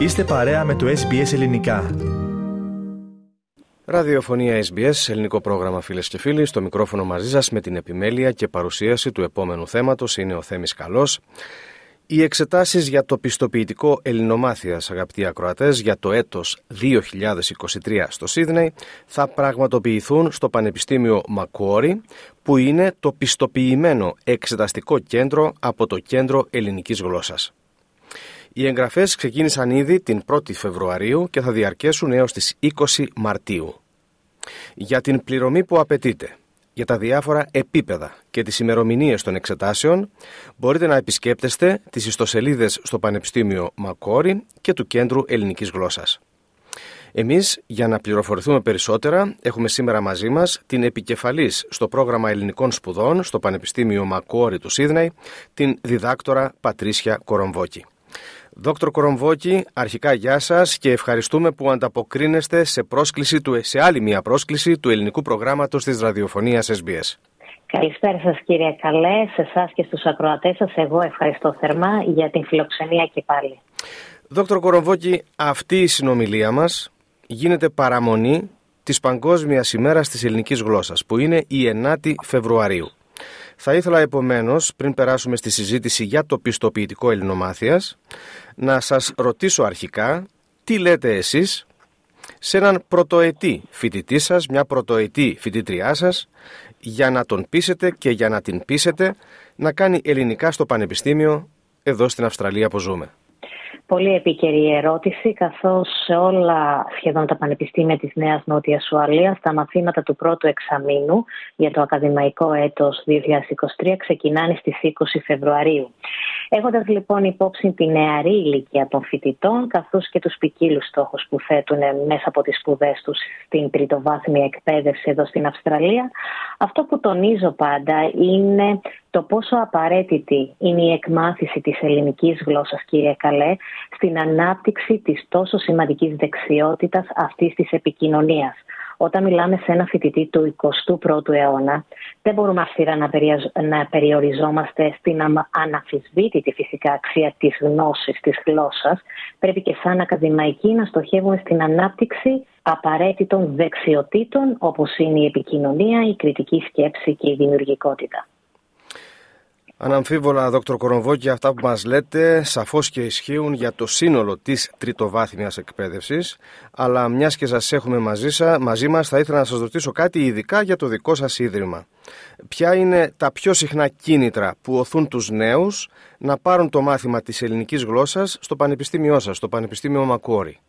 Είστε παρέα με το SBS Ελληνικά. Ραδιοφωνία SBS, ελληνικό πρόγραμμα φίλες και φίλοι. Στο μικρόφωνο μαζί σας με την επιμέλεια και παρουσίαση του επόμενου θέματος είναι ο Θέμης Καλός. Οι εξετάσεις για το πιστοποιητικό ελληνομάθειας, αγαπητοί ακροατές, για το έτος 2023 στο Σίδνεϊ θα πραγματοποιηθούν στο Πανεπιστήμιο Μακουόρι, που είναι το πιστοποιημένο εξεταστικό κέντρο από το Κέντρο Ελληνικής Γλώσσας. Οι εγγραφές ξεκίνησαν ήδη την 1η Φεβρουαρίου και θα διαρκέσουν έως τις 20 Μαρτίου. Για την πληρωμή που απαιτείται για τα διάφορα επίπεδα και τις ημερομηνίες των εξετάσεων μπορείτε να επισκέπτεστε τις ιστοσελίδες στο Πανεπιστήμιο Μακόρι και του Κέντρου Ελληνικής Γλώσσας. Εμείς, για να πληροφορηθούμε περισσότερα, έχουμε σήμερα μαζί μας την επικεφαλής στο πρόγραμμα ελληνικών σπουδών στο Πανεπιστήμιο Μακόρι του Σίδνεϊ, την διδάκτορα Πατρίσια Κορομβόκη. Δόκτωρ Κορομβόκη, αρχικά γεια σας και ευχαριστούμε που ανταποκρίνεστε σε, πρόσκληση του, σε άλλη μια πρόσκληση του ελληνικού προγράμματος της ραδιοφωνίας SBS. Καλησπέρα σας κύριε Καλέ, σε εσάς και στους ακροατές σας. Εγώ ευχαριστώ θερμά για την φιλοξενία και πάλι. Δόκτωρ Κορομβόκη, αυτή η συνομιλία μας γίνεται παραμονή της Παγκόσμιας ημέρας της ελληνικής γλώσσας που είναι η 9η Φεβρουαρίου. Θα ήθελα επομένως, πριν περάσουμε στη συζήτηση για το πιστοποιητικό ελληνομάθειας, να σας ρωτήσω αρχικά τι λέτε εσείς σε έναν πρωτοετή φοιτητή σας, μια πρωτοετή φοιτητριά σας, για να τον πείσετε και για να την πείσετε να κάνει ελληνικά στο πανεπιστήμιο εδώ στην Αυστραλία που ζούμε; Πολύ επίκαιρη ερώτηση, καθώς σε όλα σχεδόν τα πανεπιστήμια της Νέας Νότιας Ουαλίας τα μαθήματα του πρώτου εξαμήνου για το ακαδημαϊκό έτος 2023 ξεκινάνε στις 20 Φεβρουαρίου. Έχοντας λοιπόν υπόψη τη νεαρή ηλικία των φοιτητών, καθώς και τους ποικίλους στόχους που θέτουν μέσα από τις σπουδές τους στην τριτοβάθμια εκπαίδευση εδώ στην Αυστραλία, αυτό που τονίζω πάντα είναι το πόσο απαραίτητη είναι η εκμάθηση της ελληνικής γλώσσας, κύριε Καλέ, στην ανάπτυξη της τόσο σημαντικής δεξιότητας αυτής της επικοινωνίας. Όταν μιλάμε σε ένα φοιτητή του 21ου αιώνα, δεν μπορούμε αυστηρά να περιοριζόμαστε στην αναφυσβήτητη φυσικά αξία της γνώσης, της γλώσσας. Πρέπει και σαν ακαδημαϊκοί να στοχεύουμε στην ανάπτυξη απαραίτητων δεξιοτήτων όπως είναι η επικοινωνία, η κριτική σκέψη και η δημιουργικότητα. Αναμφίβολα, Δόκτωρ Κορομβόκη, αυτά που μας λέτε σαφώς και ισχύουν για το σύνολο της τριτοβάθμιας εκπαίδευσης, αλλά μιας και σας έχουμε μαζί, σα, μαζί μας, θα ήθελα να σας ρωτήσω κάτι ειδικά για το δικό σας ίδρυμα. Ποια είναι τα πιο συχνά κίνητρα που οθούν τους νέους να πάρουν το μάθημα της ελληνικής γλώσσας στο πανεπιστήμιό σας, στο Πανεπιστήμιο Μακόρι.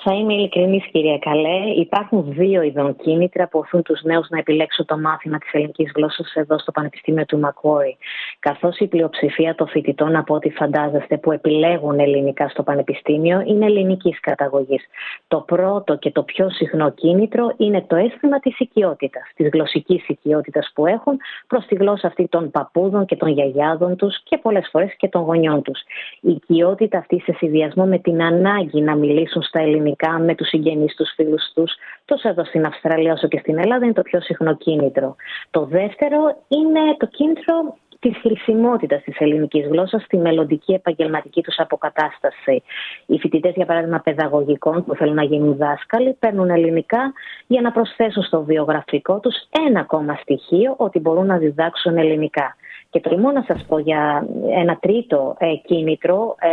Θα είμαι ειλικρινής, κυρία Καλέ. Υπάρχουν δύο ειδών κίνητρα που οθούν τους νέους να επιλέξουν το μάθημα της ελληνικής γλώσσας εδώ στο Πανεπιστήμιο του Μακόρι. Καθώς η πλειοψηφία των φοιτητών, από ό,τι φαντάζεστε, που επιλέγουν ελληνικά στο Πανεπιστήμιο είναι ελληνικής καταγωγής. Το πρώτο και το πιο συχνό κίνητρο είναι το αίσθημα της οικειότητας, της γλωσσικής οικειότητας που έχουν προς τη γλώσσα αυτή των παππούδων και των γιαγιάδων τους και πολλές φορές και των γονιών τους. Η οικειότητα αυτή σε συνδυασμό με την ανάγκη να μιλήσουν στα ελληνικά με τους συγγενείς τους, φίλους τους, τόσο εδώ στην Αυστραλία όσο και στην Ελλάδα, είναι το πιο συχνό κίνητρο. Το δεύτερο είναι το κίνητρο της χρησιμότητας της ελληνικής γλώσσας στη μελλοντική επαγγελματική τους αποκατάσταση. Οι φοιτητές, για παράδειγμα, παιδαγωγικών που θέλουν να γίνουν δάσκαλοι, παίρνουν ελληνικά για να προσθέσουν στο βιογραφικό τους ένα ακόμα στοιχείο ότι μπορούν να διδάξουν ελληνικά. Και τολμώ να σας πω για ένα τρίτο ε, κίνητρο, ε,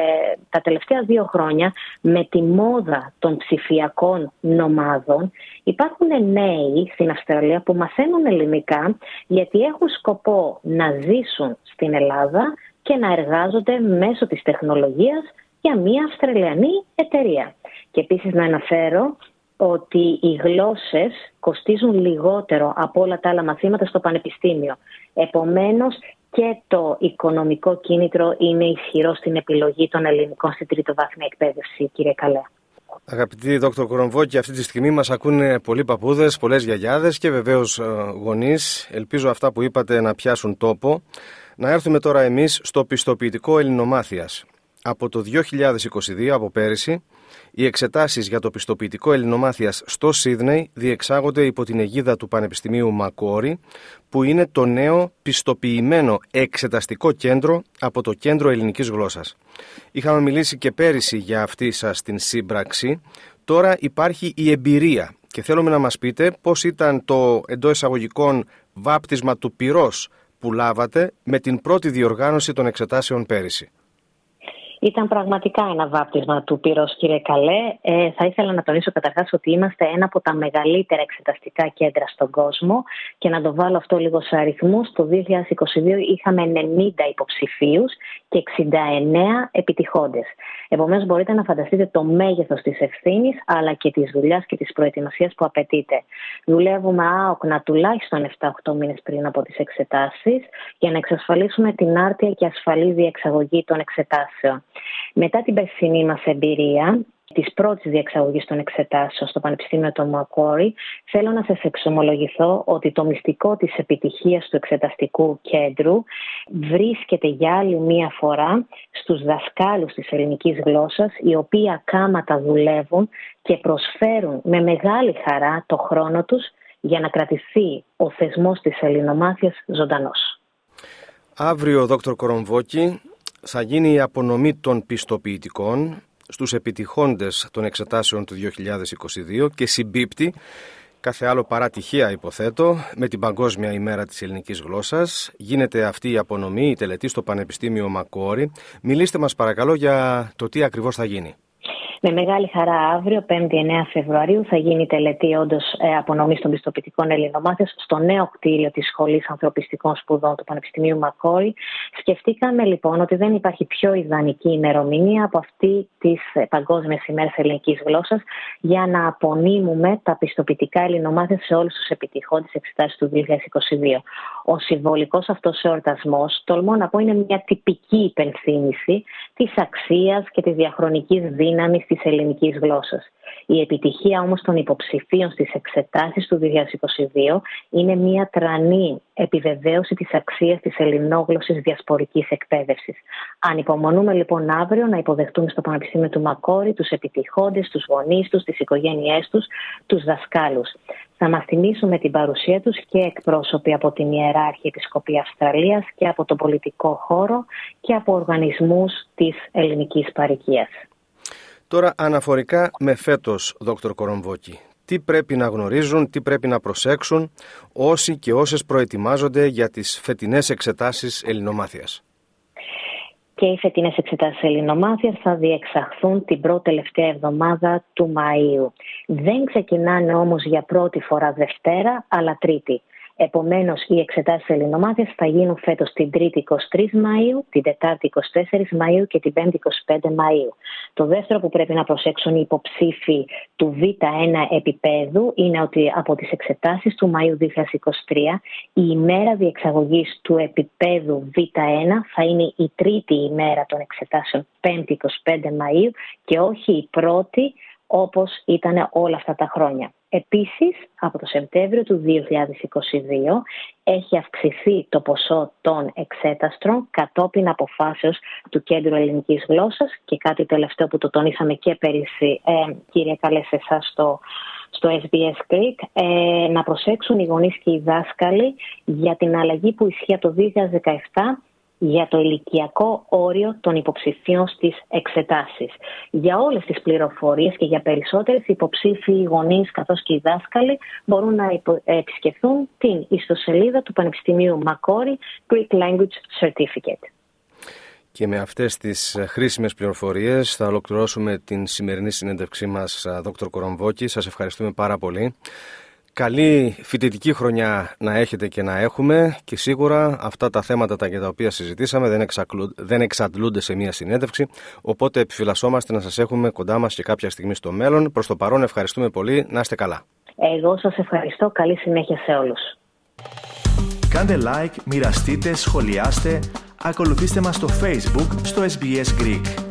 τα τελευταία δύο χρόνια με τη μόδα των ψηφιακών νομάδων υπάρχουν νέοι στην Αυστραλία που μαθαίνουν ελληνικά γιατί έχουν σκοπό να ζήσουν στην Ελλάδα και να εργάζονται μέσω της τεχνολογίας για μια Αυστραλιανή εταιρεία. Και επίσης να αναφέρω ότι οι γλώσσες κοστίζουν λιγότερο από όλα τα άλλα μαθήματα στο πανεπιστήμιο. Επομένως και το οικονομικό κίνητρο είναι ισχυρό στην επιλογή των ελληνικών στην τρίτο βάθμια εκπαίδευση, κύριε Καλέ. Αγαπητοί Δόκτωρ Κορομβόκη, αυτή τη στιγμή μας ακούνε πολλοί παππούδες, πολλές γιαγιάδες και βεβαίως ε, γονείς. Ελπίζω αυτά που είπατε να πιάσουν τόπο. Να έρθουμε τώρα εμείς στο πιστοποιητικό ελληνομάθειας. από το 2022, από πέρυσι, οι εξετάσεις για το πιστοποιητικό ελληνομάθειας στο Σίδνεϊ διεξάγονται υπό την αιγίδα του Πανεπιστημίου Μακόρι, που είναι το νέο πιστοποιημένο εξεταστικό κέντρο από το Κέντρο Ελληνικής Γλώσσας. Είχαμε μιλήσει και πέρυσι για αυτή σας την σύμπραξη. Τώρα υπάρχει η εμπειρία και θέλουμε να μας πείτε πώς ήταν το εντός εισαγωγικών βάπτισμα του πυρός που λάβατε με την πρώτη διοργάνωση των εξετάσεων πέρυσι. Ήταν πραγματικά ένα βάπτισμα του πυρός κύριε Καλέ. Ε, θα ήθελα να τονίσω καταρχάς ότι είμαστε ένα από τα μεγαλύτερα εξεταστικά κέντρα στον κόσμο και να το βάλω αυτό λίγο σε αριθμούς. Το 2022 είχαμε 90 υποψηφίους και 69 επιτυχώντες. Επομένως, μπορείτε να φανταστείτε το μέγεθος της ευθύνης αλλά και της δουλειάς και της προετοιμασίας που απαιτείται. Δουλεύουμε άοκνα τουλάχιστον 7-8 μήνες πριν από τις εξετάσεις για να εξασφαλίσουμε την άρτια και ασφαλή διεξαγωγή των εξετάσεων. Μετά την περσινή μας εμπειρία, της πρώτης διεξαγωγής των εξετάσεων στο Πανεπιστήμιο του Μακόρι, θέλω να σας εξομολογηθώ ότι το μυστικό της επιτυχίας του εξεταστικού κέντρου βρίσκεται για άλλη μία φορά στους δασκάλους της ελληνικής γλώσσας, οι οποίοι ακάματα δουλεύουν και προσφέρουν με μεγάλη χαρά το χρόνο τους για να κρατηθεί ο θεσμός της ελληνομάθειας ζωντανός. Αύριο, Δόκτωρ Κορομβόκη, θα γίνει η απονομή των πιστοποιητικών στους επιτυχώντες των εξετάσεων του 2022 και συμπίπτει κάθε άλλο παρά τυχαία υποθέτω με την Παγκόσμια ημέρα της ελληνικής γλώσσας. Γίνεται αυτή η απονομή, η τελετή στο Πανεπιστήμιο Μακόρι. Μιλήστε μας παρακαλώ για το τι ακριβώς θα γίνει. Με μεγάλη χαρά αύριο, 5η 9 Φεβρουαρίου, θα γίνει τελετή όντως ε, απονομής των πιστοποιητικών Ελληνομάθειας στο νέο κτίριο της Σχολής Ανθρωπιστικών Σπουδών του Πανεπιστημίου Μακόρι. Σκεφτήκαμε λοιπόν ότι δεν υπάρχει πιο ιδανική ημερομηνία από αυτή της ε, Παγκόσμιας ημέρας ελληνικής γλώσσας για να απονείμουμε τα πιστοποιητικά Ελληνομάθειας σε όλους τους επιτυχώντε εξετάσεις του 2022. Ο συμβολικός αυτός εορτασμός, τολμώ να πω, είναι μια τυπική υπενθύμηση της αξίας και της διαχρονικής δύναμης της ελληνικής γλώσσας. Η επιτυχία όμως των υποψηφίων στις εξετάσεις του 2022 είναι μια τρανή επιβεβαίωση της αξίας της ελληνόγλωσσης διασπορικής εκπαίδευσης. Ανυπομονούμε λοιπόν αύριο να υποδεχτούμε στο Πανεπιστήμιο του Μακόρη τους επιτυχώντες, τους γονείς τους, τις οικογένειές τους, τους δασκάλους. Θα μας θυμίσουμε την παρουσία τους και εκπρόσωποι από την Ιεράρχη Επισκοπή Αυστραλίας και από τον πολιτικό χώρο και από οργανισμούς της ελληνικής παρικίας. Τώρα αναφορικά με φέτος, Δόκτωρ Κορομβόκη, τι πρέπει να γνωρίζουν, τι πρέπει να προσέξουν όσοι και όσες προετοιμάζονται για τις φετινές εξετάσεις ελληνομάθειας; Και οι φετινές εξετάσεις ελληνομάθειας θα διεξαχθούν την πρώτη τελευταία εβδομάδα του Μαΐου. Δεν ξεκινάνε όμως για πρώτη φορά Δευτέρα, αλλά Τρίτη. Επομένως, οι εξετάσεις Ελληνομάθειας θα γίνουν φέτος την 3η 23 Μαου, την 4η 24 Μαου και την 5η 25 Μαου. Το δεύτερο που πρέπει να προσέξουν οι υποψήφοι του Β1 επίπεδου είναι ότι από τις εξετάσεις του Μαΐου 2023 η ημέρα διεξαγωγής του επίπεδου Β1 θα είναι η τρίτη ημέρα των εξετάσεων 5η 25 Μαου και όχι η πρώτη όπως ήταν όλα αυτά τα χρόνια. Επίσης, από το Σεπτέμβριο του 2022 έχει αυξηθεί το ποσό των εξέταστρων κατόπιν αποφάσεως του Κέντρου Ελληνικής Γλώσσας και κάτι τελευταίο που το τονίσαμε και πέρυσι, ε, κύριε Καλέ, σε εσάς στο, στο SBS Greek, ε, να προσέξουν οι γονείς και οι δάσκαλοι για την αλλαγή που ισχύει το 2017 για το ηλικιακό όριο των υποψηφίων στις εξετάσεις. Για όλες τις πληροφορίες και για περισσότερες υποψήφιοι γονείς καθώς και οι δάσκαλοι μπορούν να επισκεφθούν την ιστοσελίδα του Πανεπιστημίου Macquarie Greek Language Certificate. Και με αυτές τις χρήσιμες πληροφορίες θα ολοκληρώσουμε την σημερινή συνέντευξή μας, Δ. Κορομβόκη. Σας ευχαριστούμε πάρα πολύ. Καλή φοιτητική χρονιά να έχετε και να έχουμε και σίγουρα αυτά τα θέματα τα για τα οποία συζητήσαμε δεν, δεν εξαντλούνται σε μία συνέντευξη οπότε επιφυλασσόμαστε να σας έχουμε κοντά μας και κάποια στιγμή στο μέλλον. Προς το παρόν ευχαριστούμε πολύ. Να είστε καλά. Εγώ σας ευχαριστώ. Καλή συνέχεια σε όλους. Κάντε like, μοιραστείτε, σχολιάστε, ακολουθήστε μας στο Facebook, στο SBS Greek.